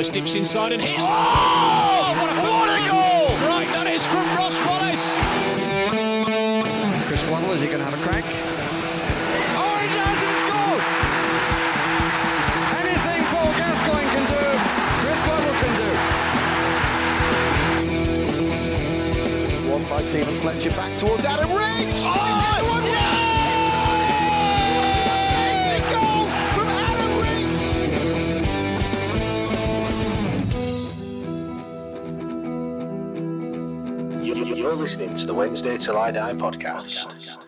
Wallace dips inside and hits. Oh, oh what a, what a goal! Right, that is from Ross Wallace. Chris Waddle, is he going to have a crack? Oh, he does! He scores! Anything Paul Gascoigne can do, Chris Waddle can do. One by Stephen Fletcher back towards Adam Reach. Oh, You're listening to the Wednesday Till I Die podcast.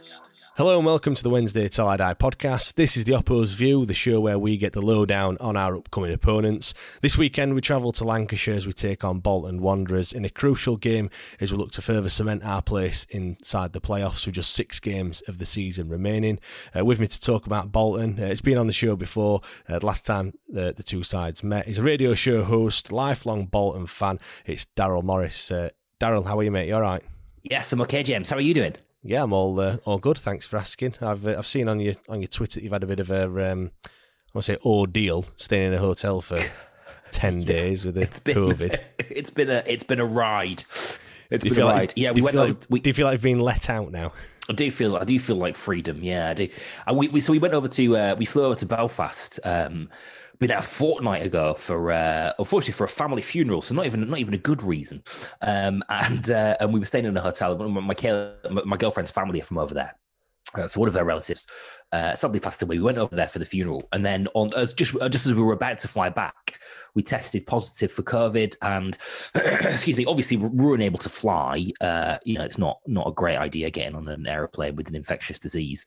Hello and welcome to the Wednesday Till I Die podcast. This is the Oppo's View, the show where we get the lowdown on our upcoming opponents. This weekend we travel to Lancashire as we take on Bolton Wanderers in a crucial game as we look to further cement our place inside the playoffs with just six games of the season remaining. Uh, with me to talk about Bolton, uh, it's been on the show before, uh, last time the, the two sides met. He's a radio show host, lifelong Bolton fan. It's Daryl Morris. Uh, Daryl, how are you, mate? You all right? Yes, I'm okay, James. How are you doing? Yeah, I'm all uh, all good. Thanks for asking. I've uh, I've seen on your on your Twitter that you've had a bit of a um, I want to say ordeal staying in a hotel for ten days with the It's been COVID. it's been a it's been a ride. It's been a ride. like yeah, we went. Over, like, we, do you feel like you've been let out now? I do feel I do feel like freedom. Yeah, I do. And we, we so we went over to uh, we flew over to Belfast. Um, been there a fortnight ago for uh, unfortunately for a family funeral, so not even not even a good reason. Um, and uh, and we were staying in a hotel. My my, my, my girlfriend's family are from over there. Uh, so one of their relatives uh, sadly passed away. We went over there for the funeral, and then on as just uh, just as we were about to fly back, we tested positive for COVID. And excuse me, obviously we were unable to fly. Uh, you know, it's not not a great idea getting on an aeroplane with an infectious disease.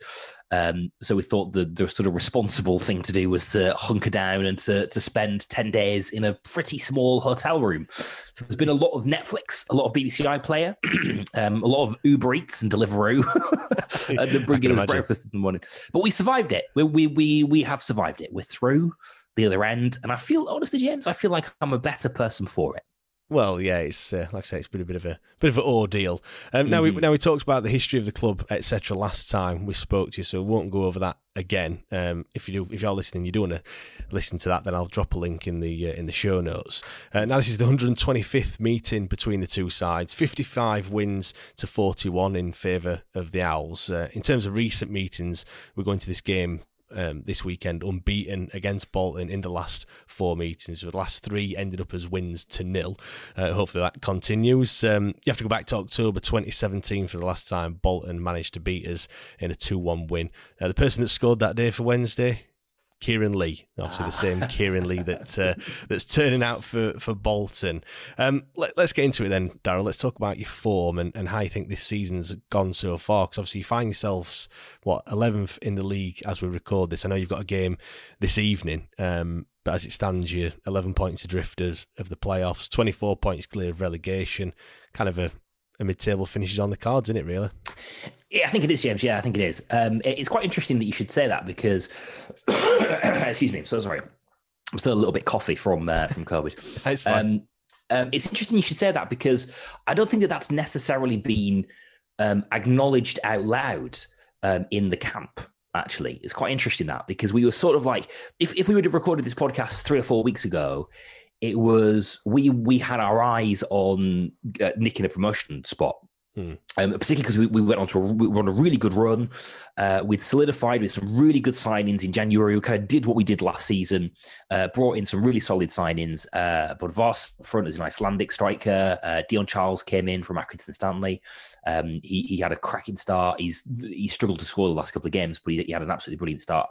Um, so we thought the the sort of responsible thing to do was to hunker down and to to spend ten days in a pretty small hotel room. So there's been a lot of Netflix, a lot of BBC iPlayer, um, a lot of Uber Eats and Deliveroo, and then bringing us breakfast in the morning. But we survived it. We, we we we have survived it. We're through the other end, and I feel honestly, James, I feel like I'm a better person for it. Well, yeah, it's uh, like I say, it's been a bit of a bit of an ordeal. Um, Now we Mhm. now we talked about the history of the club, etc. Last time we spoke to you, so we won't go over that again. Um, if you do, if you're listening, you do want to listen to that, then I'll drop a link in the uh, in the show notes. Uh, now this is the 125th meeting between the two sides. 55 wins to 41 in favour of the Owls. Uh, in terms of recent meetings, we're going to this game um, this weekend unbeaten against Bolton in the last four meetings. The last three ended up as wins to nil. Uh, hopefully that continues. Um, you have to go back to October 2017 for the last time Bolton managed to beat us in a 2 1 win. Uh, the person that scored that day for Wednesday, Kieran Lee, obviously the same Kieran Lee that uh, that's turning out for for Bolton. Um, let, us get into it then, Daryl. Let's talk about your form and, and how you think this season's gone so far. Because obviously you find yourselves what eleventh in the league as we record this. I know you've got a game this evening, um, but as it stands, you're eleven points adrift of the playoffs, twenty four points clear of relegation. Kind of a a mid-table finish is on the cards, isn't it? Really? Yeah, I think it is, James. Yeah, I think it is. Um, it's quite interesting that you should say that because, excuse me, I'm so sorry. I'm still a little bit coffee from uh, from COVID. That's fine. Um, um, it's interesting you should say that because I don't think that that's necessarily been um, acknowledged out loud um, in the camp. Actually, it's quite interesting that because we were sort of like, if, if we would have recorded this podcast three or four weeks ago, it was we we had our eyes on uh, nicking a promotion spot Hmm. Um, particularly because we, we went on to a, we were on a really good run. Uh, we'd solidified with some really good signings in January. We kind of did what we did last season, uh, brought in some really solid signings. Uh, but Voss front as an Icelandic striker. Uh, Dion Charles came in from Accrington Stanley. Um, he, he had a cracking start. He's he struggled to score the last couple of games, but he, he had an absolutely brilliant start.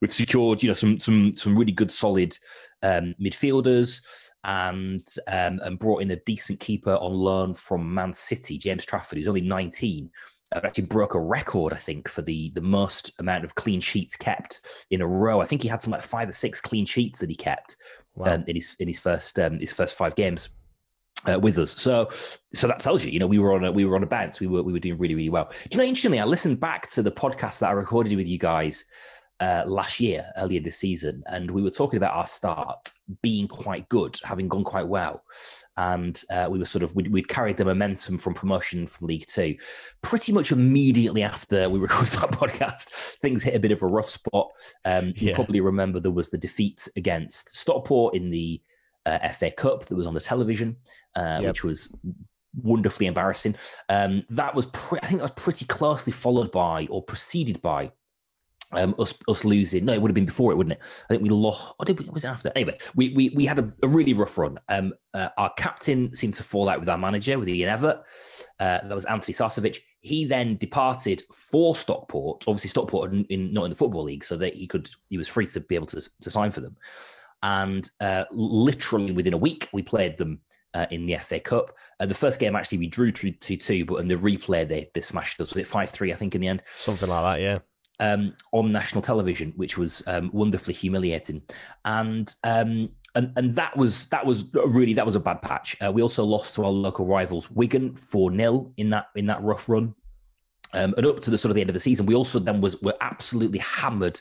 We've secured you know some some some really good solid um, midfielders and um, and brought in a decent keeper on loan from Man City, James Trafford, who's only 19. Uh, actually broke a record, I think, for the the most amount of clean sheets kept in a row. I think he had some like five or six clean sheets that he kept wow. um, in his in his first um, his first five games. Uh, with us, so so that tells you, you know, we were on a we were on a bounce. We were we were doing really really well. Do you know? Interestingly, I listened back to the podcast that I recorded with you guys uh, last year, earlier this season, and we were talking about our start being quite good, having gone quite well, and uh, we were sort of we'd, we'd, carried the momentum from promotion from League Two. Pretty much immediately after we recorded that podcast, things hit a bit of a rough spot. Um, you yeah. probably remember there was the defeat against Stockport in the uh, FA Cup that was on the television, uh, yep. which was wonderfully embarrassing. Um, that was, pre- I think, that was pretty closely followed by or preceded by um, us us losing. No, it would have been before it, wouldn't it? I think we lost. Or did we, was it after? Anyway, we we we had a, a really rough run. Um, uh, our captain seemed to fall out with our manager, with Ian Evatt. Uh, that was Antoni Sarcevic. He then departed for Stockport. Obviously, Stockport in, in, not in the football league, so that he could he was free to be able to to sign for them. And uh, literally within a week, we played them uh, in the FA Cup. Uh, the first game actually we drew two two, but in the replay they they smashed us. Was it five three? I think in the end, something like that. Yeah um, on national television, which was um, wonderfully humiliating. And um, and and that was that was really that was a bad patch. Uh, we also lost to our local rivals Wigan four 0 in that in that rough run. Um, and up to the sort of the end of the season, we also then was were absolutely hammered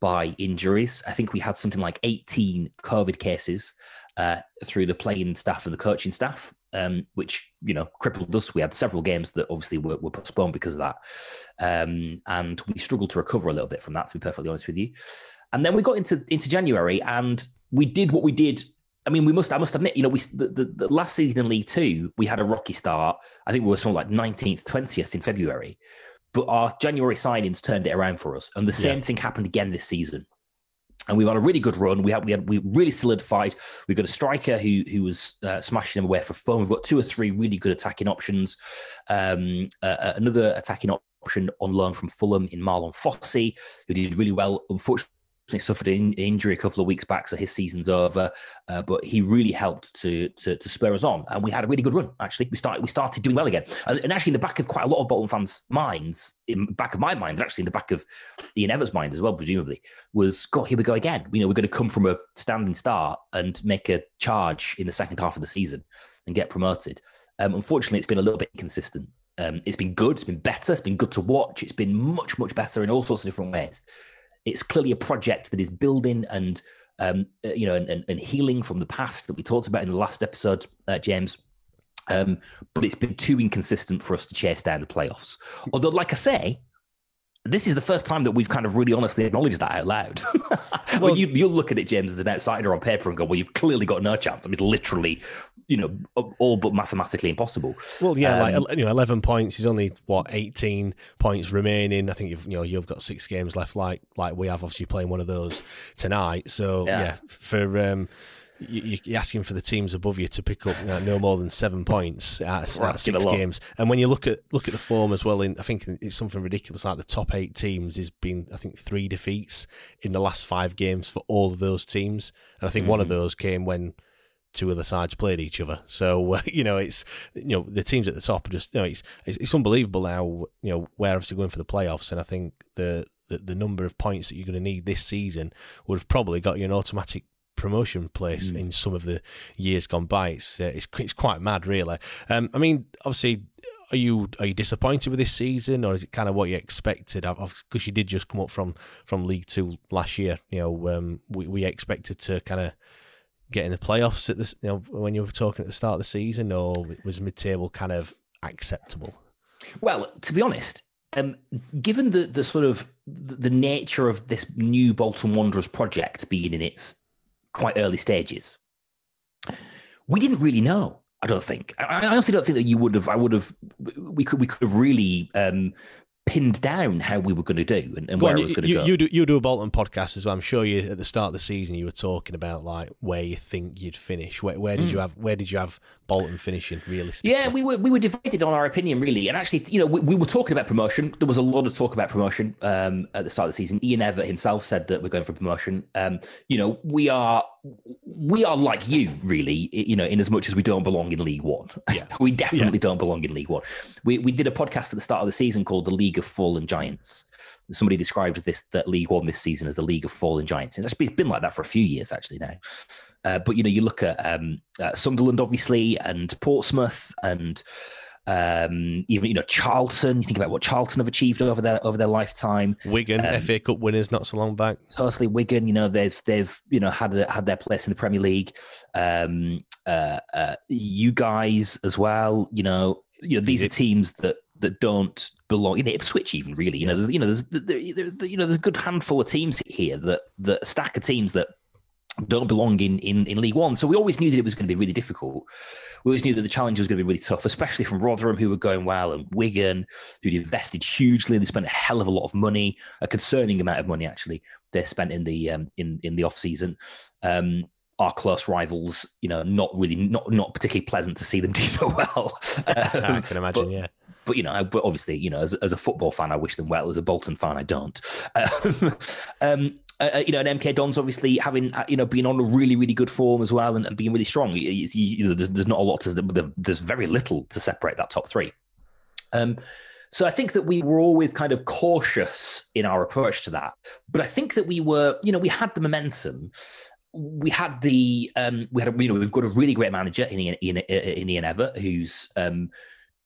by injuries. I think we had something like 18 COVID cases uh, through the playing staff and the coaching staff um, which you know crippled us. We had several games that obviously were, were postponed because of that, um, and we struggled to recover a little bit from that. To be perfectly honest with you, and then we got into into January and we did what we did. I mean, we must. I must admit, you know, we the, the, the last season in League Two, we had a rocky start. I think we were something like nineteenth, twentieth in February, but our January signings turned it around for us, and the same yeah. thing happened again this season and we had a really good run. We had we had we really solidified. We've got a striker who who was uh, smashing them away for fun. We've got two or three really good attacking options. Um, uh, uh another attacking option on loan from Fulham in Marlon Fossey, who did really well. Unfortunately, he suffered an injury a couple of weeks back, so his season's over. Uh, but he really helped to, to, to spur us on, and we had a really good run. Actually, we started we started doing well again, and, and, actually in the back of quite a lot of Bolton fans' minds, in back of my mind, actually in the back of Ian Evatt's mind as well, presumably, was God, here we go again. You know, we're going to come from a standing start and make a charge in the second half of the season and get promoted. Um, unfortunately, it's been a little bit inconsistent. Um, it's been good. It's been better. It's been good to watch. It's been much, much better in all sorts of different ways. It's clearly a project that is building and um, uh, you know and, and, and, healing from the past that we talked about in the last episode, uh, James. Um, but it's been too inconsistent for us to chase down the playoffs. Although, like I say, this is the first time that we've kind of really honestly acknowledged that out loud. well, you, you'll look at it, James, as an outsider on paper and go, well, you've clearly got no chance. I mean, it's literally, you know, all but mathematically impossible. Well, yeah, um, like, you know, 11 points is only, what, 18 points remaining. I think you've, you know, you've got six games left, like like we have, obviously playing one of those tonight. So, yeah, yeah for, um, you're asking for the teams above you to pick up you know, no more than seven points at, six games. And when you look at look at the form as well, in I think it's something ridiculous like the top eight teams has been I think three defeats in the last five games for all of those teams, and I think mm-hmm. one of mm-hmm. those came when two other sides played each other. So uh, you know it's you know the teams at the top are just you know it's it's, it's unbelievable now you know we're obviously going for the playoffs, and I think the the, the number of points that you're going to need this season would have probably got you an automatic promotion place mm. in some of the years gone by. It's uh, it's, it's quite mad, really. Um, I mean, obviously, are you are you disappointed with this season, or is it kind of what you expected? Because you did just come up from from League Two last year. You know, um, we we expected to kind of get in the playoffs at this. You know, when you were talking at the start of the season, or was mid table kind of acceptable? Well, to be honest, um, given the the sort of the nature of this new Bolton Wanderers project being in its quite early stages, we didn't really know. I don't think. I honestly don't think that you would have. I would have. We could. We could have really um, pinned down how we were going to do and, and where on, it was going to go. You do, you do a Bolton podcast as well. I'm sure you at the start of the season you were talking about like where you think you'd finish. Where, where did mm. you have where did you have Bolton finishing realistically? Yeah, we were we were divided on our opinion really, and actually, you know, we, we were talking about promotion. There was a lot of talk about promotion um, at the start of the season. Ian Evatt himself said that we're going for promotion. Um, you know, we are we are like you, really, you know, in as much as we don't belong in League One. Yeah. we definitely yeah. don't belong in League One. We, we did a podcast at the start of the season called The League of Fallen Giants. Somebody described this that League One this season as the League of Fallen Giants. It's actually been like that for a few years, actually, now. Uh, but, you know, you look at um, uh, Sunderland, obviously, and Portsmouth, and um, even you know Charlton. You think about what Charlton have achieved over their over their lifetime. Wigan, um, FA Cup winners, not so long back. Totally, Wigan. You know they've they've you know had a, had their place in the Premier League. Um, uh, uh, you guys as well. You know, you know these are teams that that don't belong in Ipswich even really. You know, there's you know there's there, there, you know there's a good handful of teams here that that stack of teams that don't belong in, in, in League One. So we always knew that it was going to be really difficult. We always knew that the challenge was going to be really tough, especially from Rotherham, who were going well, and Wigan, who'd invested hugely. They spent a hell of a lot of money, a concerning amount of money actually. They spent in the um, in in the off season. Um, our close rivals, you know, not really, not not particularly pleasant to see them do so well. Um, I can imagine, but, yeah. But you know, but obviously, you know, as, as a football fan, I wish them well. As a Bolton fan, I don't. um, uh, uh, you know, and MK Dons obviously having uh, you know being on a really really good form as well and, and being really strong. You, you, you know, there's, there's, not a lot to there's very little to separate that top three. Um, so I think that we were always kind of cautious in our approach to that, but I think that we were, you know, we had the momentum. We had the um, we had a, you know we've got a really great manager in Ian, in, in Ian Evatt who's um,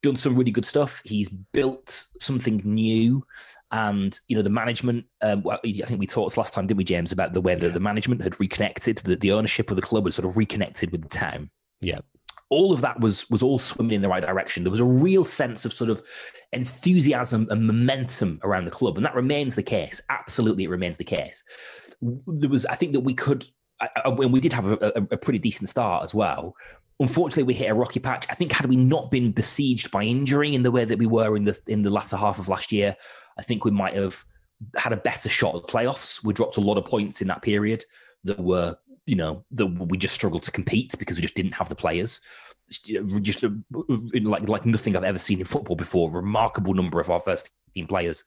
done some really good stuff. He's built something new, and you know the management. Um, I think we talked last time, didn't we, James, about the way that the management had reconnected, that the ownership of the club had sort of reconnected with the town. Yeah, all of that was was all swimming in the right direction. There was a real sense of sort of enthusiasm and momentum around the club, and that remains the case. Absolutely, it remains the case. There was, I think, that we could. When we did have a, a, a pretty decent start as well unfortunately we hit a rocky patch. I think had we not been besieged by injury in the way that we were in the in the latter half of last year, I think we might have had a better shot at the playoffs. We dropped a lot of points in that period that were, you know, that we just struggled to compete because we just didn't have the players. Just uh, like like nothing I've ever seen in football before. remarkable number of our first team players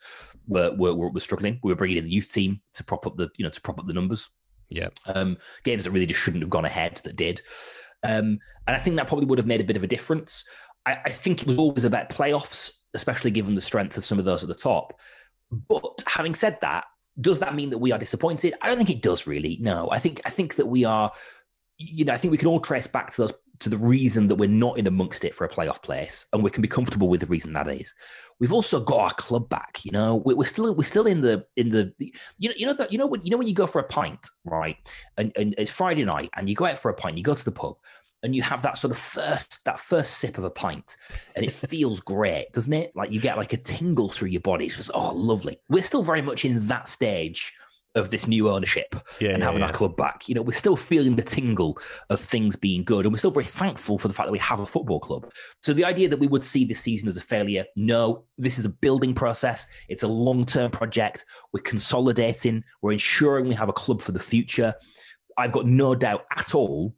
were, were were struggling. We were bringing in the youth team to prop up the you know to prop up the numbers. Yeah, um, games that really just shouldn't have gone ahead that did. Um, and I think that probably would have made a bit of a difference. I, I, think it was always about playoffs, especially given the strength of some of those at the top. But having said that, does that mean that we are disappointed? I don't think it does really. No, I think I think that we are. You know, I think we can all trace back to those to the reason that we're not in amongst it for a playoff place, and we can be comfortable with the reason that is. We've also got our club back. You know, we're, still we're still in the in the you know you know that you know when you know when you go for a pint, right? And, and it's Friday night, and you go out for a pint, you go to the pub, and you have that sort of first that first sip of a pint and it feels great doesn't it like you get like a tingle through your body it's just oh lovely we're still very much in that stage of this new ownership yeah, and yeah, having yeah. our club back you know we're still feeling the tingle of things being good and we're still very thankful for the fact that we have a football club so the idea that we would see this season as a failure no this is a building process it's a long-term project we're consolidating we're ensuring we have a club for the future I've got no doubt at all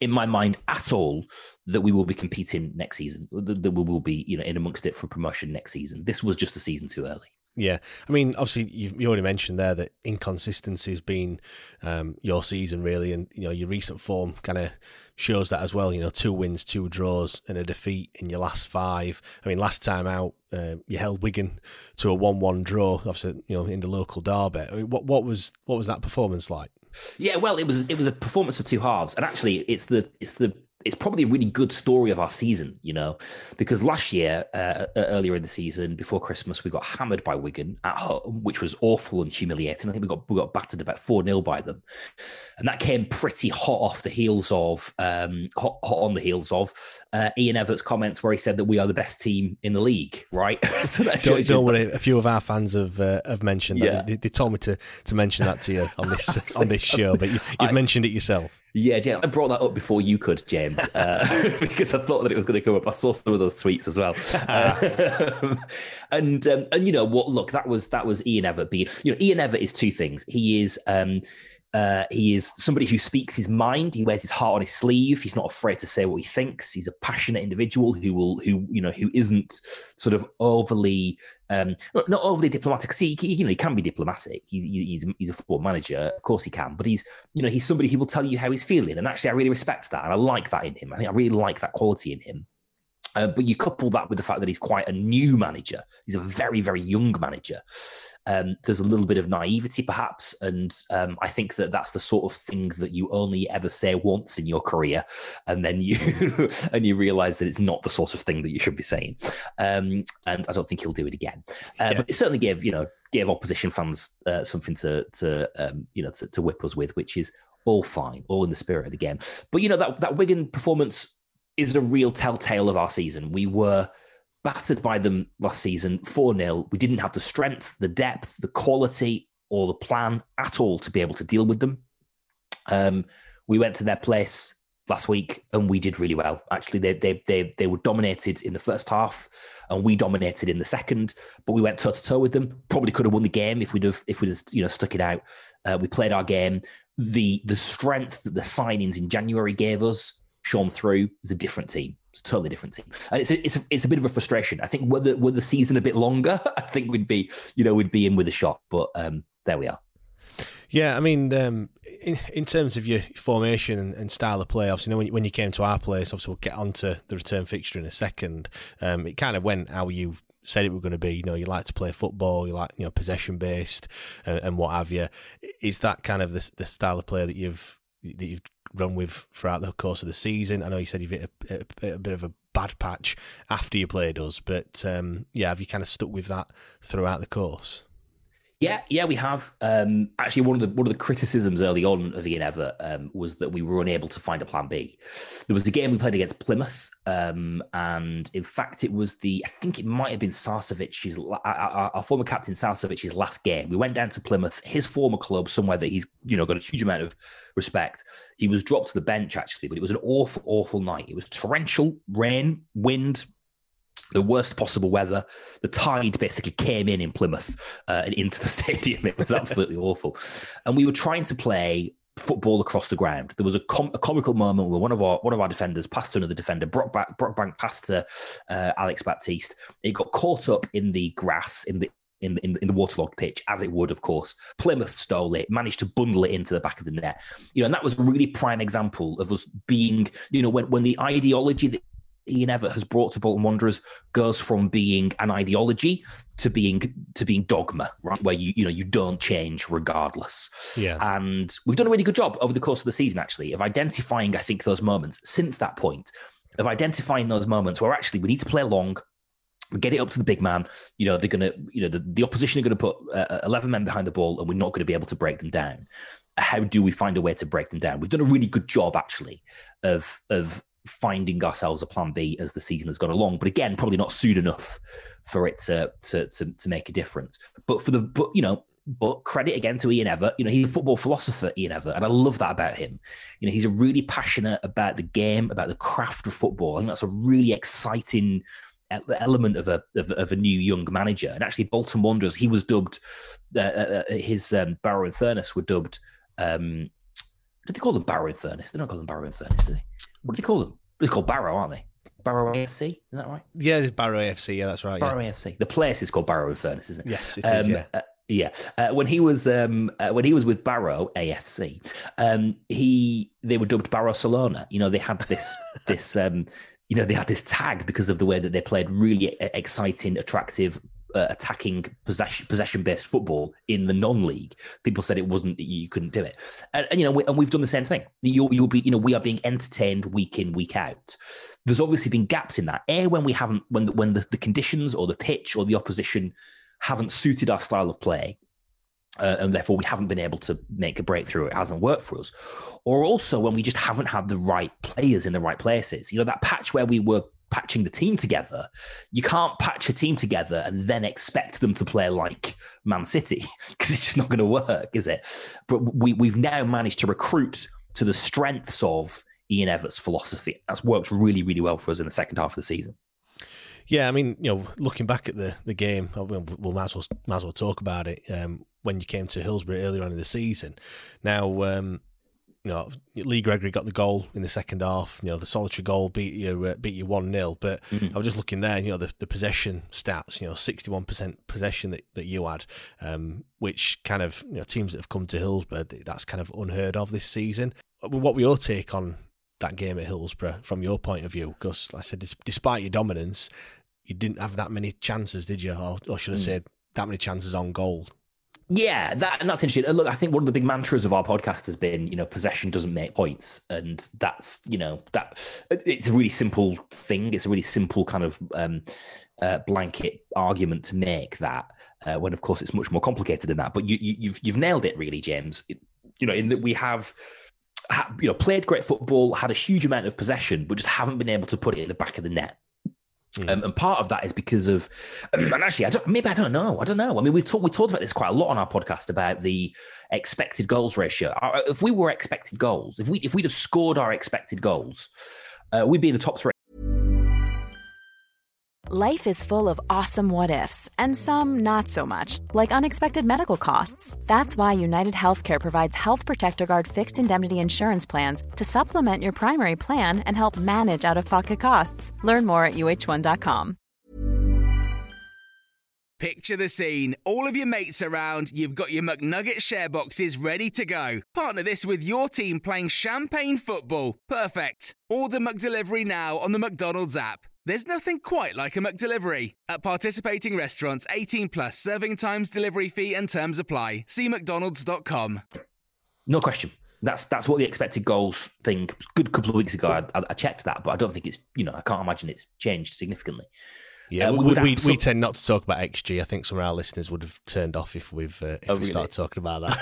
in my mind at all that we will be competing next season. That we will be, you know, in amongst it for promotion next season. This was just a season too early. Yeah, I mean, obviously, you already mentioned there that inconsistency has been um, your season really, and you know your recent form kind of shows that as well. You know, two wins, two draws, and a defeat in your last five. I mean, last time out, uh, you held Wigan to a one-one draw. Obviously, you know, in the local derby. I mean, what what was what was that performance like? Yeah, well, it was it was a performance of two halves, and actually, it's the it's the it's probably a really good story of our season, you know, because last year, uh, earlier in the season, before Christmas, we got hammered by Wigan at home, which was awful and humiliating. I think we got we got battered about four 0 by them, and that came pretty hot off the heels of um, hot, hot on the heels of uh, Ian Evatt's comments where he said that we are the best team in the league, right? so don't, don't worry, a few of our fans have uh, have mentioned that. Yeah. They, they, told me to to mention that to you on this on this show, but you, have mentioned it yourself. Yeah, James, I brought that up before you could, James, uh, because I thought that it was going to come up. I saw some of those tweets as well, uh, and um, and you know what? Look, that was that was Ian Evatt being. You know, Ian Evatt is two things. He is. Um, uh, he is somebody who speaks his mind. He wears his heart on his sleeve. He's not afraid to say what he thinks. He's a passionate individual who will, who you know, who isn't sort of overly um, not overly diplomatic. See, he, you know, he can be diplomatic. He's, he's, he's a football manager, of course he can. But he's, you know, he's somebody who will tell you how he's feeling. And actually, I really respect that, and I like that in him. I think I really like that quality in him. Uh, but you couple that with the fact that he's quite a new manager. He's a very, very young manager. Um, there's a little bit of naivety, perhaps, and um, I think that that's the sort of thing that you only ever say once in your career, and then you and you realise that it's not the sort of thing that you should be saying. Um, and I don't think he'll do it again. Uh, yeah. But it certainly gave you know gave opposition fans uh, something to to um, you know to, to whip us with, which is all fine, all in the spirit of the game. But you know that that Wigan performance is a real telltale of our season. We were battered by them last season 4 0. We didn't have the strength, the depth, the quality, or the plan at all to be able to deal with them. Um, we went to their place last week and we did really well. Actually, they, they, they, they were dominated in the first half and we dominated in the second, but we went toe to toe with them. Probably could have won the game if we'd have, if we'd have, you know, stuck it out. Uh, we played our game. The, the strength that the signings in January gave us shone through was a different team. It's a totally different team, and it's a, it's a, it's a bit of a frustration. I think were the were the season a bit longer, I think we'd be you know we'd be in with a shot. But um, there we are. Yeah, I mean, um, in, in terms of your formation and, and, style of play, obviously, you know, when, when you came to our place, obviously, we'll get onto the return fixture in a second. Um, it kind of went how you said it were going to be. You know, you like to play football, you like you know possession based and, and what have you. Is that kind of the, the style of play that you've that you've run with throughout the course of the season. I know you said you've hit a, a, a bit of a bad patch after you played us, but um, yeah, have you kind of stuck with that throughout the course? Yeah, yeah, we have. Um, actually, one of the one of the criticisms early on of Ian Evatt um, was that we were unable to find a plan B. There was a game we played against Plymouth, um, and in fact, it was the I think it might have been Sarcevic's our, our, former captain Sarcevic's last game. We went down to Plymouth, his former club, somewhere that he's you know got a huge amount of respect. He was dropped to the bench actually, but it was an awful, awful night. It was torrential rain, wind, the worst possible weather. The tide basically came in in Plymouth uh, and into the stadium. It was absolutely awful. And we were trying to play football across the ground. There was a, com- a, comical moment where one of our one of our defenders passed to another defender, Brock, back, Brockbank passed to uh, Alex Baptiste. It got caught up in the grass in the in, in, in, the waterlogged pitch, as it would, of course. Plymouth stole it, managed to bundle it into the back of the net. You know, and that was a really prime example of us being, you know, when, when the ideology that Ian Evatt has brought to Bolton Wanderers goes from being an ideology to being to being dogma, right? Where you you know you don't change regardless. Yeah. And we've done a really good job over the course of the season, actually, of identifying, I think, those moments since that point, of identifying those moments where actually we need to play long. We get it up to the big man. You know they're gonna, you know, the, the opposition are going to put uh, eleven men behind the ball, and we're not going to be able to break them down. How do we find a way to break them down? We've done a really good job, actually, of of finding ourselves a plan B as the season has gone along. But again, probably not soon enough for it to to to, to make a difference. But for the but you know. But credit again to Ian Evatt. You know, he's a football philosopher, Ian Evatt, and I love that about him. You know, he's a really passionate about the game, about the craft of football. Think that's a really exciting element of a of, of, a new young manager. And actually, Bolton Wanderers, he was dubbed uh, uh, uh his um, Barrow and Furness were dubbed. Um, did they call them Barrow and Furness? They don't call them Barrow and Furness, do they? What do they call them? It's called Barrow, aren't they? Barrow AFC, is that right? Yeah, it's Barrow AFC. Yeah, that's right. Barrow yeah. AFC. The place is called Barrow and Furness, isn't it? Yes, it is. Um, yeah. Uh, yeah, uh, when he was um, uh, when he was with Barrow AFC, um, he they were dubbed Barcelona. You know, they had this this um, you know they had this tag because of the way that they played really exciting, attractive uh, attacking possession possession based football in the non-league. People said it wasn't you couldn't do it, and, and you know, we, and we've done the same thing. You'll, you'll be, you know, we are being entertained week in week out. There's obviously been gaps in that. A when we haven't when the, when the, the conditions or the pitch or the opposition haven't suited our style of play. Uh, and therefore, we haven't been able to make a breakthrough. It hasn't worked for us. Or also when we just haven't had the right players in the right places. You know, that patch where we were patching the team together. You can't patch a team together and then expect them to play like Man City because it's just not going to work, is it? But we, we've now managed to recruit to the strengths of Ian Evatt's philosophy. That's worked really, really well for us in the second half of the season. Yeah, I mean, you know, looking back at the the game, we'll might as well might as well talk about it. Um, when you came to Hillsborough earlier on in the season, now um, you know, Lee Gregory got the goal in the second half. You know, the solitary goal beat you uh, beat you one 0 But mm-hmm. I was just looking there. You know, the, the possession stats. You know, sixty one percent possession that, that you had, um, which kind of you know teams that have come to Hillsborough that's kind of unheard of this season. What were your take on that game at Hillsborough from your point of view? Because like I said, despite your dominance, you didn't have that many chances, did you? Or, or should I mm. say, that many chances on goal? Yeah, that and that's interesting. Look, I think one of the big mantras of our podcast has been, you know, possession doesn't make points, and that's, you know, that it's a really simple thing. It's a really simple kind of um, uh, blanket argument to make that. Uh, when of course it's much more complicated than that. But you, you, you've you've nailed it, really, James. It, you know, in that we have you know, played great football, had a huge amount of possession, but just haven't been able to put it in the back of the net. Mm. Um, and part of that is because of, um, and actually, I don't, maybe I don't know. I don't know. I mean, we've talked we talked about this quite a lot on our podcast about the expected goals ratio. If we were expected goals, if we if we'd have scored our expected goals, uh, we'd be in the top three. Life is full of awesome what ifs, and some not so much, like unexpected medical costs. That's why United Healthcare provides Health Protector Guard fixed indemnity insurance plans to supplement your primary plan and help manage out of pocket costs. Learn more at uh1.com. Picture the scene. All of your mates around, you've got your McNugget share boxes ready to go. Partner this with your team playing champagne football. Perfect. Order McDelivery now on the McDonald's app. There's nothing quite like a McDelivery. At participating restaurants, 18 plus serving times, delivery fee, and terms apply. See McDonald's.com. No question. That's that's what the expected goals thing. Good couple of weeks ago, I, I, checked that, but I don't think it's you know I can't imagine it's changed significantly. Yeah, uh, we, we, we, we, tend not to talk about XG. I think some of our listeners would have turned off if we've uh, if oh, we really? started talking about that.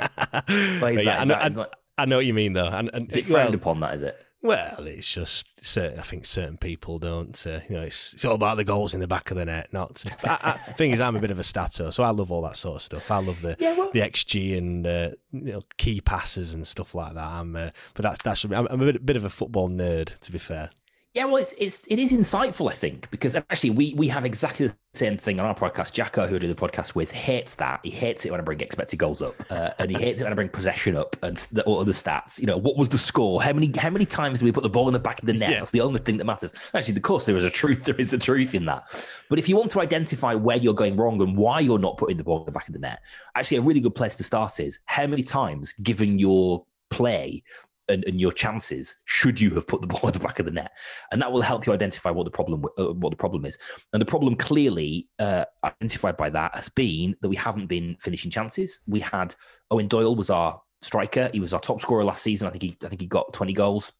yeah, that, I, know, that, I, I, know what you mean though. And, and is it frowned well, upon? That is it. Well, it's just certain. I think certain people don't. Uh, you know, it's, it's all about the goals in the back of the net. Not I, I, thing is, I'm a bit of a stato, so I love all that sort of stuff. I love the yeah, well, the xG and uh, you know key passes and stuff like that. I'm, uh, but that's that's I'm, I'm a bit, bit of a football nerd, to be fair. Yeah, well, it's, it's it is insightful, I think, because actually we we have exactly the same thing on our podcast. Jacko, who I do the podcast with, hates that. He hates it when I bring expected goals up, uh, and he hates it when I bring possession up and the, all other stats. You know, what was the score? How many how many times did we put the ball in the back of the net? Yeah. That's the only thing that matters. Actually, of course, there is a truth. There is a truth in that. But if you want to identify where you're going wrong and why you're not putting the ball in the back of the net, actually, a really good place to start is how many times, given your play, and, and, your chances should you have put the ball at the back of the net, and that will help you identify what the problem uh, what the problem is. And the problem clearly uh, identified by that has been that we haven't been finishing chances. We had Eoin Doyle was our striker; he was our top scorer last season. I think he I think he got twenty goals.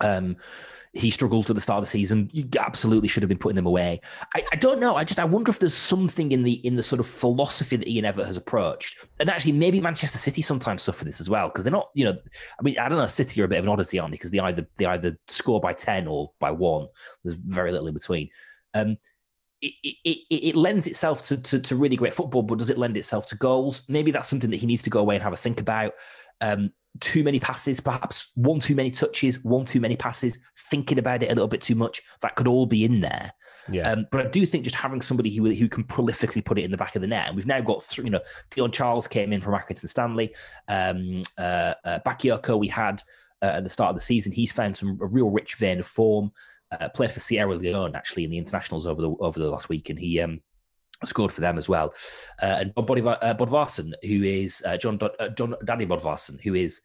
Um, he struggled at the start of the season. You absolutely should have been putting them away. I, I, don't know. I just I wonder if there's something in the in the sort of philosophy that Ian Evatt has approached, and actually maybe Manchester City sometimes suffer this as well because they're not. You know, I mean, I don't know. City are a bit of an oddity, aren't they? Because they either they either score by ten or by one. There's very little in between. Um, it, it, it, lends itself to, to, to really great football, but does it lend itself to goals? Maybe that's something that he needs to go away and have a think about. Um, too many passes, perhaps one too many touches, one too many passes, thinking about it a little bit too much. That could all be in there. Yeah. Um, but I do think just having somebody who who can prolifically put it in the back of the net, and we've now got three, you know, Dion Charles came in from Accrington Stanley, um, uh, uh, Bakayoko we had uh, at the start of the season. He's found some a real rich vein of form. Uh, played for Sierra Leone actually in the internationals over the over the last week, and he um, scored for them as well. Uh, and Bodivar, uh, Bodvarsson, who is uh, John uh, Jón Daði Bodvarsson, who is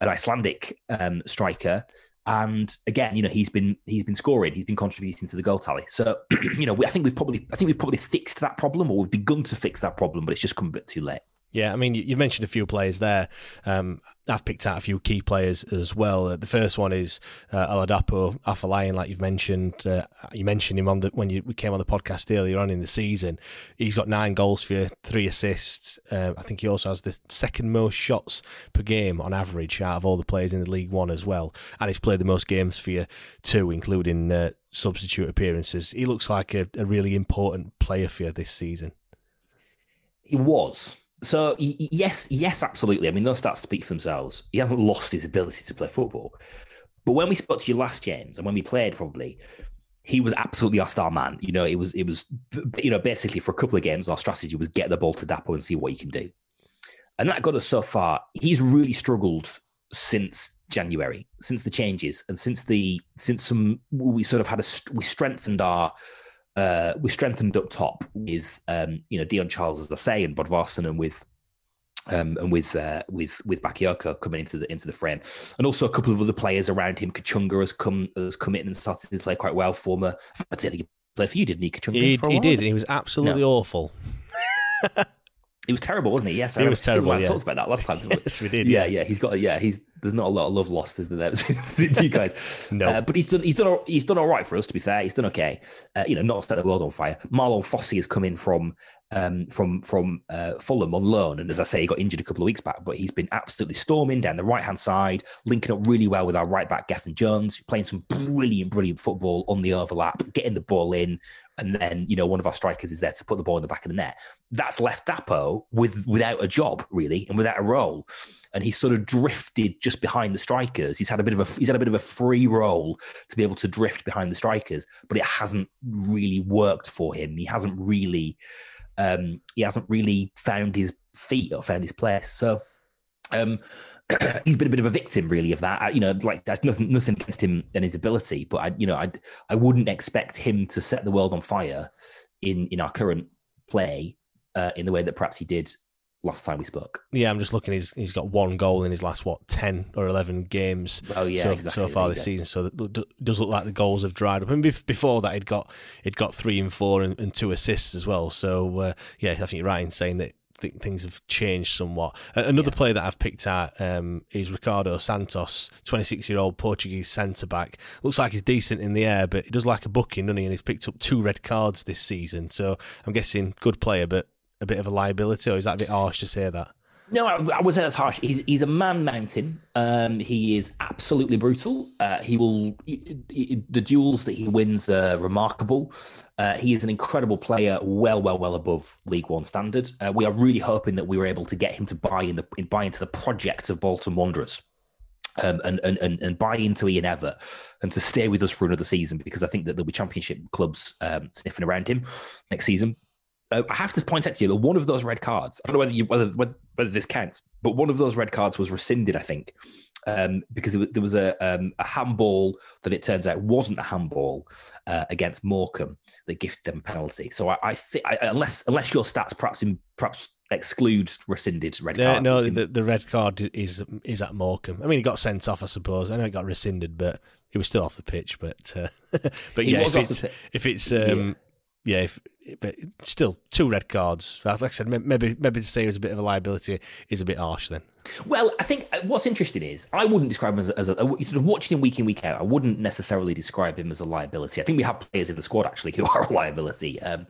an Icelandic um, striker. And again, you know, he's been he's been scoring, he's been contributing to the goal tally. So, you know, we, I think we've probably I think we've probably fixed that problem, or we've begun to fix that problem, but it's just come a bit too late. Yeah, I mean, you you mentioned a few players there. Um, I've picked out a few key players as well. Uh, the first one is uh, Oladapo Afolayan, like you've mentioned. Uh, you mentioned him on the when you we came on the podcast earlier on in the season. He's got nine goals for you, three assists. Uh, I think he also has the second most shots per game on average out of all the players in the League One as well. And he's played the most games for you too, including uh, substitute appearances. He looks like a, a really important player for you this season. He was so yes, yes, absolutely. I mean, those stats speak for themselves. He hasn't lost his ability to play football. But when we spoke to you last, James, and when we played, probably he was absolutely our star man. You know, it was it was you know basically for a couple of games, our strategy was get the ball to Dapo and see what he can do, and that got us so far. He's really struggled since January, since the changes, and since the since some we sort of had a we strengthened our uh, we strengthened up top with um, you know Dion Charles, as I say, and Bodvarsson, and with um, and with uh, with with Bakayoko coming into the into the frame, and also a couple of other players around him. Kachunga has come has come in and started to play quite well for me. I'd say he played for you, didn't he? Kachunga, he, he did. He was absolutely no. awful. He was terrible, wasn't he? Yes, I he was terrible. I yeah. talked about that last time. yes, we did. Yeah, yeah, yeah. He's got. Yeah, he's. There's not a lot of love lost, is there? Between you guys. no, uh, but he's done. He's done. He's done all right for us. To be fair, he's done okay. Uh, you know, not set the world on fire. Marlon Fossey has come in from um, from from uh, Fulham on loan, and as I say, he got injured a couple of weeks back, but he's been absolutely storming down the right hand side, linking up really well with our right back Gethin Jones, playing some brilliant, brilliant football on the overlap, getting the ball in, and then you know one of our strikers is there to put the ball in the back of the net. That's left Dapo with without a job really and without a role, and he's sort of drifted just behind the strikers. He's had a bit of a he's had a bit of a free role to be able to drift behind the strikers, but it hasn't really worked for him. He hasn't really um, he hasn't really found his feet or found his place. So. Um, he's been a bit of a victim, really, of that. I, you know, like there's nothing, nothing against him and his ability, but I, you know, I, I wouldn't expect him to set the world on fire in in our current play uh, in the way that perhaps he did last time we spoke. Yeah, I'm just looking. He's he's got one goal in his last what ten or eleven games. Oh yeah, so, exactly. so far this season. So it does look like the goals have dried up. And before that, he'd got he'd got three and four and, and two assists as well. So uh, yeah, I think you're right in saying that things have changed somewhat. Another yeah. player that I've picked out um, is Ricardo Santos, 26 year old Portuguese centre back. Looks like he's decent in the air, but he does like a booking, doesn't he? And he's picked up two red cards this season. So I'm guessing good player, but a bit of a liability, or is that a bit harsh to say that? No, I, I would say that's harsh. He's he's a man mountain. Um, he is absolutely brutal. Uh, he will he, he, the duels that he wins are remarkable. Uh, he is an incredible player, well, well, well above League One standard. Uh, we are really hoping that we were able to get him to buy in the buy into the project of Bolton Wanderers. Um, and, and, and and buy into Ian Evatt and to stay with us for another season because I think that there'll be championship clubs um, sniffing around him next season uh, I have to point out to you that one of those red cards, I don't know whether you, whether, whether, whether this counts, but one of those red cards was rescinded, I think, um, because was, there was a, um, a handball that it turns out wasn't a handball uh, against Morecambe that gifted them a penalty. So I, I think, unless unless your stats perhaps in, perhaps exclude rescinded red cards. No, the, the red card is is at Morecambe. I mean, he got sent off, I suppose. I know he got rescinded, but he was still off the pitch. But uh, but yeah, if it's, if it's um, yeah. yeah if, but still two red cards. Like I said, maybe maybe to say it was a bit of a liability is a bit harsh then. Well, I think uh, what's interesting is I wouldn't describe him as, as a, you sort of watching him week in week out. I wouldn't necessarily describe him as a liability. I think we have players in the squad actually who are a liability. Um,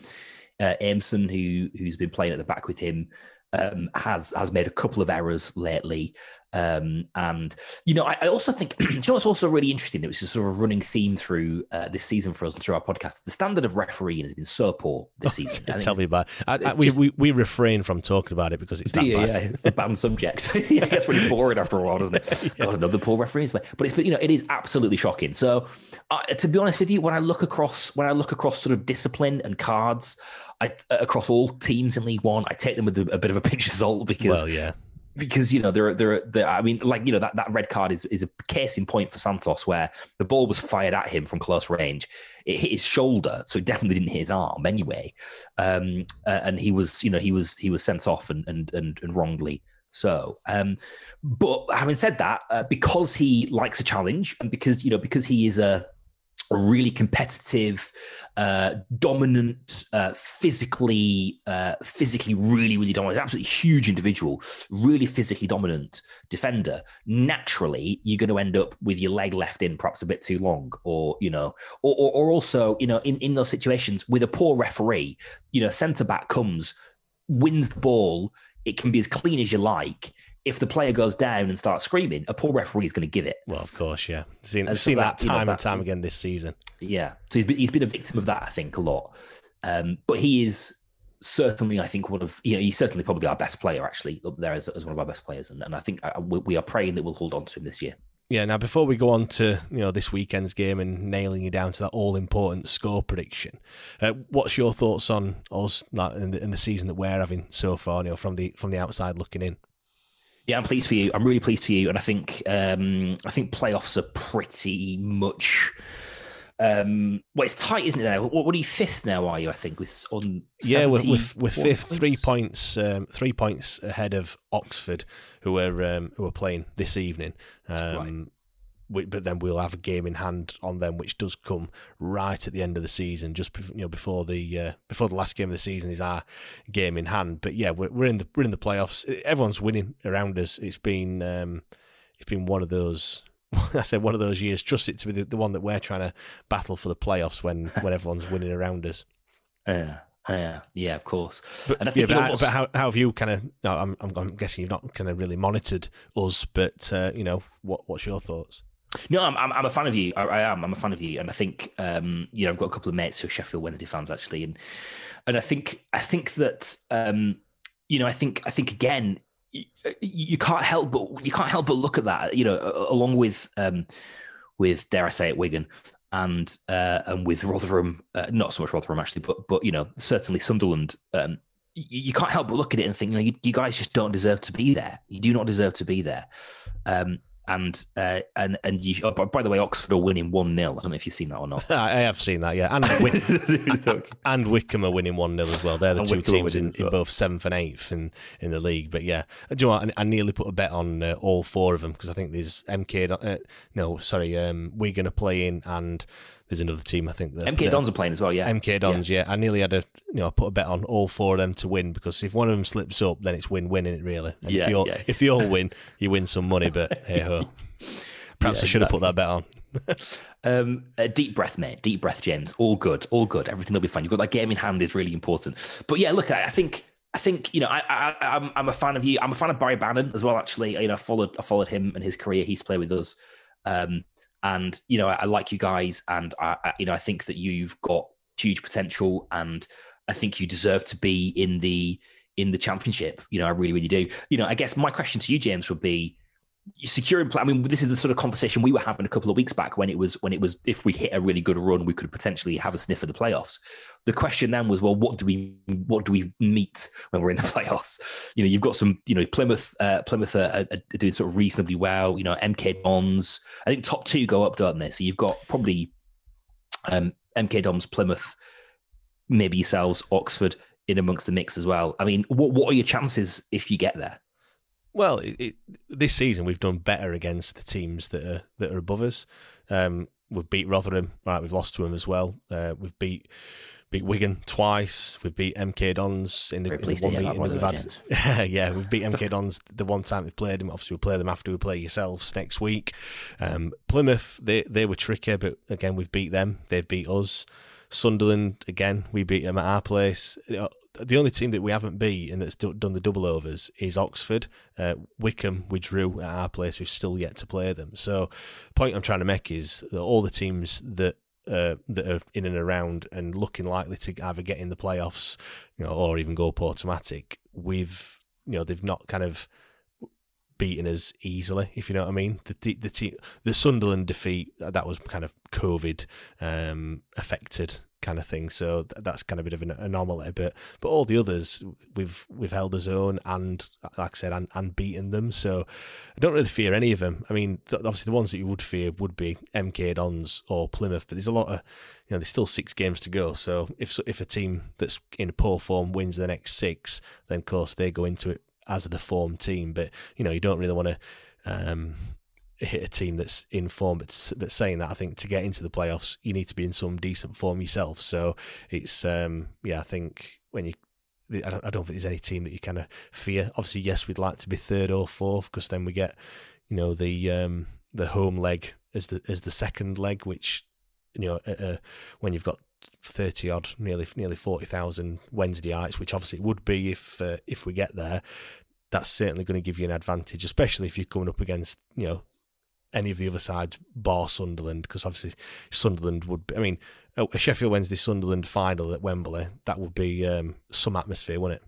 uh, Aimson, who who's been playing at the back with him, um, has has made a couple of errors lately. Um, and you know, I, I also think you know what's also really interesting. It was a sort of running theme through uh, this season for us and through our podcast. The standard of refereeing has been so poor this season. Tell me about. It. I, I, we, just, we we refrain from talking about it because it's that yeah, bad. Yeah, it's a banned subject. yeah, it gets pretty boring after a while, doesn't it? yeah. God, another poor referees, but it's but you know it is absolutely shocking. So uh, to be honest with you, when I look across when I look across sort of discipline and cards, I, across all teams in League One, I take them with a, a bit of a pinch of salt because well, yeah because you know there there there I mean like you know that, that red card is is a case in point for Santos where the ball was fired at him from close range. It hit his shoulder so it definitely didn't hit his arm anyway. Um, uh, and he was you know he was he was sent off and and and, and wrongly So, um, but having said that, uh, because he likes a challenge, and because you know, because he is a really competitive, uh, dominant, uh, physically, uh, physically really, really dominant, absolutely huge individual, really physically dominant defender. Naturally, you're going to end up with your leg left in perhaps a bit too long, or you know, or, or, or also, you know, in in those situations with a poor referee, you know, centre back comes, wins the ball. It can be as clean as you like if the player goes down and starts screaming, a poor referee is going to give it. Well, of course, yeah. Seen, so seen that, that, time you know, that, and time again this season. Yeah. So he's been, he's been a victim of that, I think, a lot. Um, but he is certainly, I think, one of, you know, he's certainly probably our best player, actually, up there as, as one of our best players. And, and I think I, uh, we, we are praying that we'll hold on to him this year. Yeah. Now, before we go on to you know this weekend's game and nailing you down to that all important score prediction, uh, what's your thoughts on us like, in, the, in the season that we're having so far? You know, from the from the outside looking in. Yeah, I'm pleased for you. I'm really pleased for you, and I think um, I think playoffs are pretty much. Um, well, it's tight, isn't it? Now, what, what are you fifth now? Are you? I think with on yeah, with with, with fifth, points? three points, um, three points ahead of Oxford, who are um, who are playing this evening. Um, right but then we'll have a game in hand on them, which does come right at the end of the season, just you know before the uh, before the last game of the season is our game in hand. But yeah, we're, we're in the we're in the playoffs. Everyone's winning around us. It's been um, it's been one of those. I said one of those years. Trust it to be the, the one that we're trying to battle for the playoffs when when everyone's winning around us. Yeah. Yeah, yeah, of course. But, and I think yeah, but, but how, how have you kind of? No, I'm, I'm, I'm guessing you've not kind of really monitored us, but uh, you know, what what's your thoughts? No, I'm, I'm, I'm a fan of you. I, I, am. I'm a fan of you, and I think um, you know I've got a couple of mates who are Sheffield Wednesday fans actually, and and I think I think that um, you know I think I think again you, you, can't help but you can't help but look at that you know along with um, with dare I say it Wigan and uh, and with Rotherham, uh, not so much Rotherham actually, but but you know certainly Sunderland. Um, you, can't help but look at it and think, you, know, you, you, guys just don't deserve to be there. You do not deserve to be there. Um, and uh, and and you. Oh, by the way, Oxford are winning one 0 I don't know if you've seen that or not. I have seen that, yeah. And Wick- and Wycombe are winning one 0 as well. They're the and two Wycombe teams in, well. in, both seventh and eighth in, in the league. But yeah, do you know what? I, I nearly put a bet on uh, all four of them because I think there's MK. Uh, no, sorry, um, Wigan are playing and there's another team I think that MK Dons are playing as well. Yeah, MK Dons. Yeah. yeah. I nearly had a you know I put a bet on all four of them to win because if one of them slips up, then it's win-win in it really. And yeah, if, you all, yeah. if they all win, you win some money. But hey ho, perhaps yeah, I should exactly. have put that bet on. um, a deep breath, mate. Deep breath, James. All good. All good. Everything will be fine. You've got that game in hand is really important. But yeah, look, I, I think I think you know I, I I'm I'm a fan of you. I'm a fan of Barry Bannan as well. Actually, you know, I followed I followed him and his career. He's played with us. Um, and you know, I, I like you guys, and I, I, you know, I think that you've got huge potential, and I think you deserve to be in the in the championship. You know, I really, really do. You know, I guess my question to you, James, would be securing i mean this is the sort of conversation we were having a couple of weeks back when it was when it was if we hit a really good run we could potentially have a sniff of the playoffs. The question then was well what do we what do we meet when we're in the playoffs? You know you've got some you know plymouth uh, plymouth are, are, doing sort of reasonably well you know mk dons i think top two go up don't they? So you've got probably um, mk dons plymouth maybe yourselves oxford in amongst the mix as well. I mean what, what are your chances if you get there well, it, it, this season we've done better against the teams that are that are above us. Um, we've beat Rotherham, right? We've lost to them as well. Uh, we've beat beat Wigan twice. We've beat MK Dons in the, in the one meeting that we've had. yeah, we've beat MK Dons the one time we played them. Obviously, we play them after we play yourselves next week. Um, Plymouth, they they were tricky, but again, we've beat them. They've beat us. Sunderland again, we beat them at our place. The only team that we haven't beat and that's done the double overs is Oxford. Uh, Wycombe we drew at our place. We've still yet to play them. So, point I'm trying to make is that all the teams that uh, that are in and around and looking likely to either get in the playoffs, you know, or even go up automatic, we've you know they've not kind of beaten us easily, if you know what I mean. The the the, the Sunderland defeat that was kind of COVID um, affected kind of thing, so that's kind of a bit of an anomaly. But but all the others we've we've held a zone and like I said and, and beaten them. So I don't really fear any of them. I mean, obviously the ones that you would fear would be MK Dons or Plymouth, but there's a lot of you know there's still six games to go. So if if a team that's in poor form wins the next six, then of course they go into it as the form team, but you know you don't really want to. Um, hit a team that's in form. But, but saying that, I think to get into the playoffs, you need to be in some decent form yourself. So it's um, yeah, I think when you. I don't, I don't think there's any team that you kind of fear. Obviously, yes, we'd like to be third or fourth because then we get, you know, the um, the home leg as the as the second leg, which you know, uh, when you've got thirty odd, nearly nearly forty thousand Wednesdayites, which obviously it would be if uh, if we get there. That's certainly going to give you an advantage, especially if you're coming up against you know any of the other sides, bar Sunderland, because obviously Sunderland would. Be, I mean, a Sheffield Wednesday Sunderland final at Wembley that would be um, some atmosphere, wouldn't it?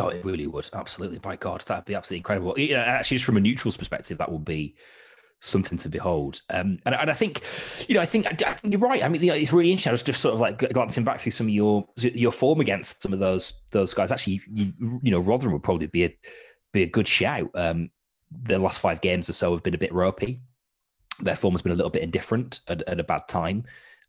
Oh, it really would. Absolutely. By God, that'd be absolutely incredible. Yeah, actually, just from a neutral's perspective, that would be something to behold. Um, and, and I think, you know, I think, I think you're right. I mean, it's really interesting. I was just sort of like glancing back through some of your your form against some of those those guys. Actually, you, you know, Rotherham would probably be a be a good shout. Um, the last five games or so have been a bit ropey. Their form has been a little bit indifferent at, at a bad time.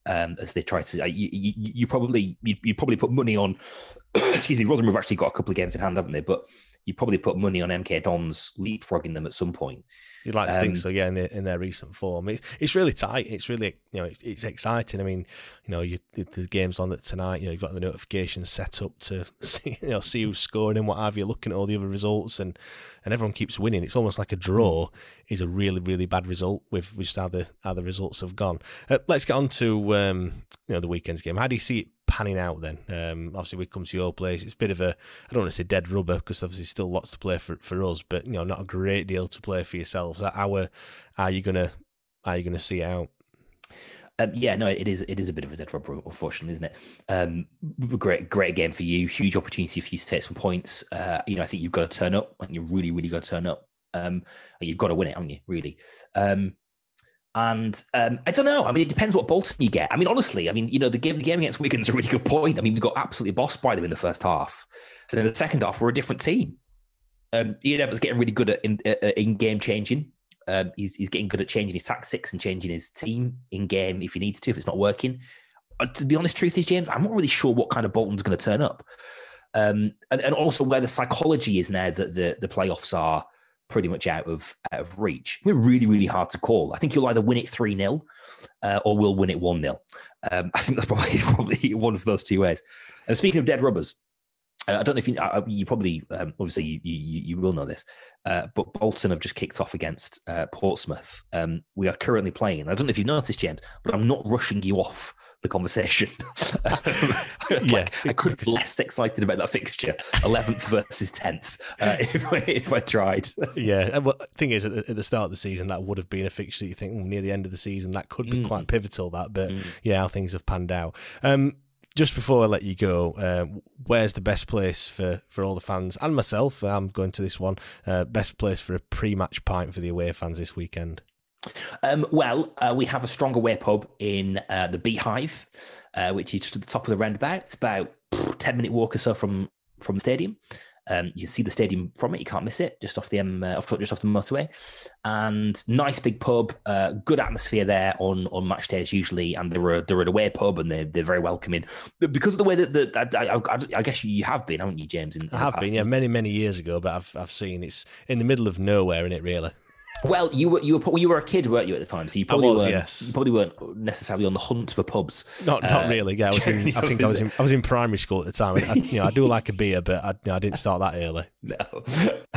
Um, as they try to, uh, you, you, you, probably you, you probably put money on. excuse me, Rotherham have actually got a couple of games in hand, haven't they? But you probably put money on MK Dons leapfrogging them at some point. You'd like to um, think so, yeah. In, the, in their recent form, it, it's really tight. It's really you know it's, it's exciting. I mean, you know, you, the, the games on that tonight. You know, you've got the notifications set up to see you know see who's scoring and what have you. Looking at all the other results and and everyone keeps winning. It's almost like a draw is a really really bad result with just how the how the results have gone. Uh, let's get on to um, you know the weekend's game. How do you see it panning out then? Um, obviously, we come to your place. It's a bit of a, I don't want to say dead rubber because obviously still lots to play for, for us, but you know, not a great deal to play for yourselves. How are you gonna are you gonna see out? Um, yeah, no, it is. It is a bit of a dead rubber, unfortunately, isn't it? Um, great, great game for you. Huge opportunity for you to take some points. Uh, you know, I think you've got to turn up, and you really, really got to turn up. Um, you've got to win it, haven't you? Really. Um, and um, I don't know. I mean, it depends what Bolton you get. I mean, honestly, I mean, you know, the game, the game against Wigan's a really good point. I mean, we got absolutely bossed by them in the first half, and then the second half, we're a different team. Um, Ian Evatt's getting really good at in, uh, in game changing. Um, he's, he's getting good at changing his tactics and changing his team in game if he needs to, if it's not working. Uh, the honest truth is, James, I'm not really sure what kind of Bolton's going to turn up. Um, and, and also where the psychology is now that the, the playoffs are pretty much out of out of reach. We're really, really hard to call. I think you'll either win it 3 0 uh, or we'll win it 1 0. Um, I think that's probably, probably one of those two ways. And speaking of dead rubbers, uh, I don't know if you, uh, you probably, um, obviously, you, you, you, will know this, uh, but Bolton have just kicked off against uh, Portsmouth. Um, we are currently playing. I don't know if you've noticed, James, but I'm not rushing you off the conversation. like, yeah, I couldn't be less excited about that fixture, 11th versus 10th, uh, if, I, if I tried. yeah, well, the thing is, at the, at the, start of the season, that would have been a fixture you think oh, near the end of the season that could be mm. quite pivotal. That, but mm. yeah, how things have panned out. Um, just before I let you go, uh, where's the best place for, for all the fans and myself? I'm going to this one. Uh, best place for a pre-match pint for the away fans this weekend. Um, well, uh, we have a stronger away pub in uh, the Beehive, uh, which is just at the top of the roundabout. It's about ten minute walk or so from from the stadium. Um, you can see the stadium from it; you can't miss it. Just off the M, uh, just off the motorway, and nice big pub. Uh, good atmosphere there on on match days usually, and they're a, they're an away pub and they're they're very welcoming. But because of the way that, that I, I, I, guess you have been, haven't you, James? In, I have been, yeah, many many years ago, but I've I've seen it's in the middle of nowhere, in it really. Well, you were you were you were a kid, weren't you, at the time? So you probably was, weren't, yes. you probably weren't necessarily on the hunt for pubs. Not not uh, really. Yeah, I, was in, I think I was in I was in primary school at the time. I, you know, I do like a beer, but I, you know, I didn't start that early. No,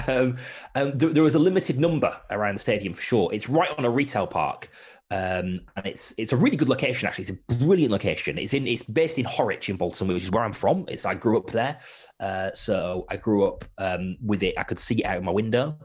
um, um, there, there was a limited number around the stadium for sure. It's right on a retail park, um, and it's it's a really good location. Actually, it's a brilliant location. It's in it's based in Horwich in Bolton, which is where I'm from. It's I grew up there, uh, so I grew up um, with it. I could see it out of my window.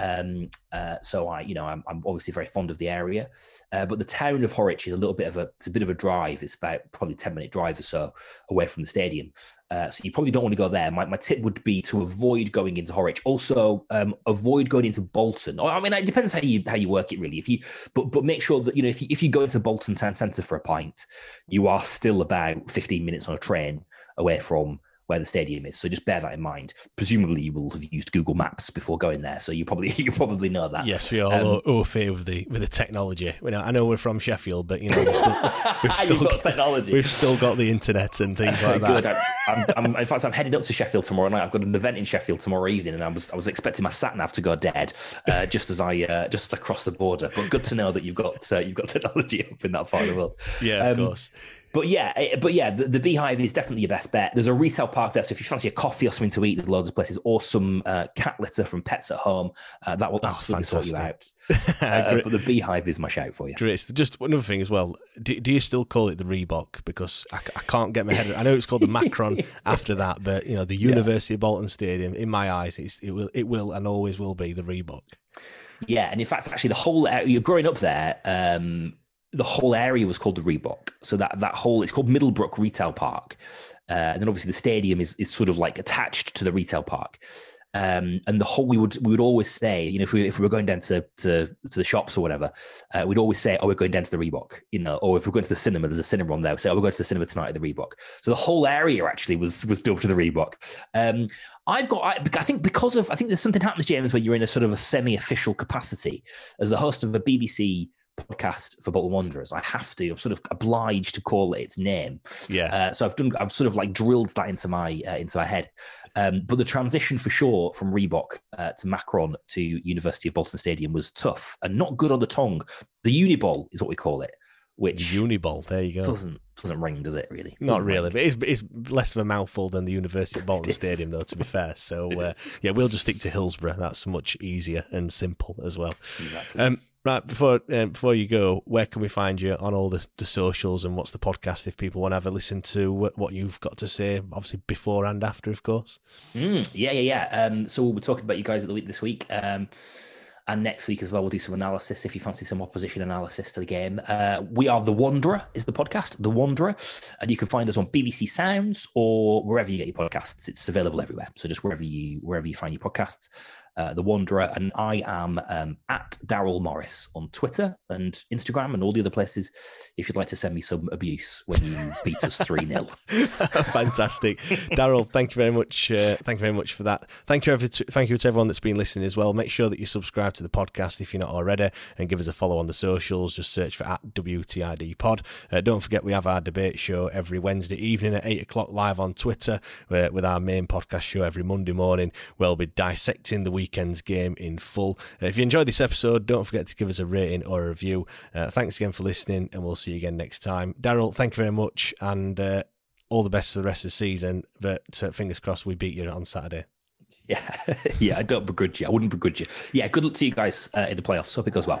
Um, uh, so I, you know, I'm, I'm, obviously very fond of the area. Uh, but the town of Horwich is a little bit of a it's a bit of a drive. It's about probably ten minute drive or so away from the stadium. Uh, so you probably don't want to go there. My, my tip would be to avoid going into Horwich. Also, um, avoid going into Bolton. I mean, it depends how you how you work it really. If you but but make sure that you know if you, if you go into Bolton town centre for a pint, you are still about fifteen minutes on a train away from where the stadium is. So just bear that in mind. Presumably, you will have used Google Maps before going there, so you probably you probably know that. Yes, we are um, au fait with the with the technology. You know, I know we're from Sheffield, but you know, we've still, we've still got technology. We've still got the internet and things like Good. that. I'm, I'm, in fact, I'm headed up to Sheffield tomorrow night. I've got an event in Sheffield tomorrow evening, and I was I was expecting my sat nav to go dead uh, just as I uh, just as I crossed the border. But good to know that you've got uh, you've got technology up in that part of the world. Yeah, of um, course but yeah, eh, but yeah, the, the, beehive is definitely your best bet. There's a retail park there, so if you fancy a coffee or something to eat, there's loads of places, or some uh, cat litter from Pets at Home. Uh, that will oh, absolutely sort you out. uh, but the beehive is my shout for you. Great. Just another thing as well. Do, do you still call it the Reebok? Because I, I can't get my head. I know it's called the Macron after that, but you know the University yeah. of Bolton Stadium. In my eyes, it will it will and always will be the Reebok. Yeah, and in fact, actually, the whole you're growing up there. Um, the whole area was called the Reebok. So that that whole it's called Middlebrook Retail Park, uh, and then obviously the stadium is is sort of like attached to the retail park. Um, and the whole we would we would always say, you know, if we if we were going down to to, to the shops or whatever, uh, we'd always say, "Oh, we're going down to the Reebok," you know, or if we're going to the cinema, there's a cinema on there. We say, "Oh, we're going to the cinema tonight at the Reebok." So the whole area actually was was dubbed to the Reebok. Um, I've got, I, I, think, because of, I think there's something happens, James, where you're in a sort of a semi-official capacity as the host of a BBC podcast for Bolton Wanderers. I have to. I'm sort of obliged to call it its name. Yeah. Uh, so I've done. I've sort of like drilled that into my uh, into my head. Um, but the transition for sure from Reebok uh, to Macron to University of Bolton Stadium was tough and not good on the tongue. The Uniball is what we call it. Which Uniball, there you go. Doesn't doesn't ring, does it? Really? Not doesn't really, ring. but it's, it's less of a mouthful than the University of Bolton Stadium, though. To be fair, so uh, yeah, we'll just stick to Hillsborough. That's much easier and simple as well. Exactly. Um, Right before um, before you go, where can we find you on all the, the socials and what's the podcast if people want to ever listen to what you've got to say? Obviously before and after, of course. Mm, yeah, yeah, yeah. Um, so we'll be talking about you guys at the week this week. Um, and next week as well, we'll do some analysis if you fancy some opposition analysis to the game. Uh, we are The Wanderer, is the podcast, The Wanderer. And you can find us on BBC Sounds or wherever you get your podcasts. It's available everywhere. So just wherever you wherever you find your podcasts. Uh, the Wanderer, and I am um, at Daryl Morris on Twitter and Instagram and all the other places. If you'd like to send me some abuse when you beat us three 0 Fantastic, Daryl. Thank you very much. Uh, thank you very much for that. Thank you, thank you to everyone that's been listening as well. Make sure that you subscribe to the podcast if you're not already, and give us a follow on the socials. Just search for at WTID Pod. Uh, don't forget we have our debate show every Wednesday evening at eight o'clock live on Twitter, uh, with our main podcast show every Monday morning. We'll be dissecting the weekend's game in full. Uh, if you enjoyed this episode, don't forget to give us a rating or a review. Uh, thanks again for listening, and we'll see you again next time. Daryl, thank you very much, and uh, all the best for the rest of the season. But uh, fingers crossed we beat you on Saturday. Yeah, yeah, I don't begrudge you. I wouldn't begrudge you. Yeah, good luck to you guys uh, in the playoffs. Hope it goes well.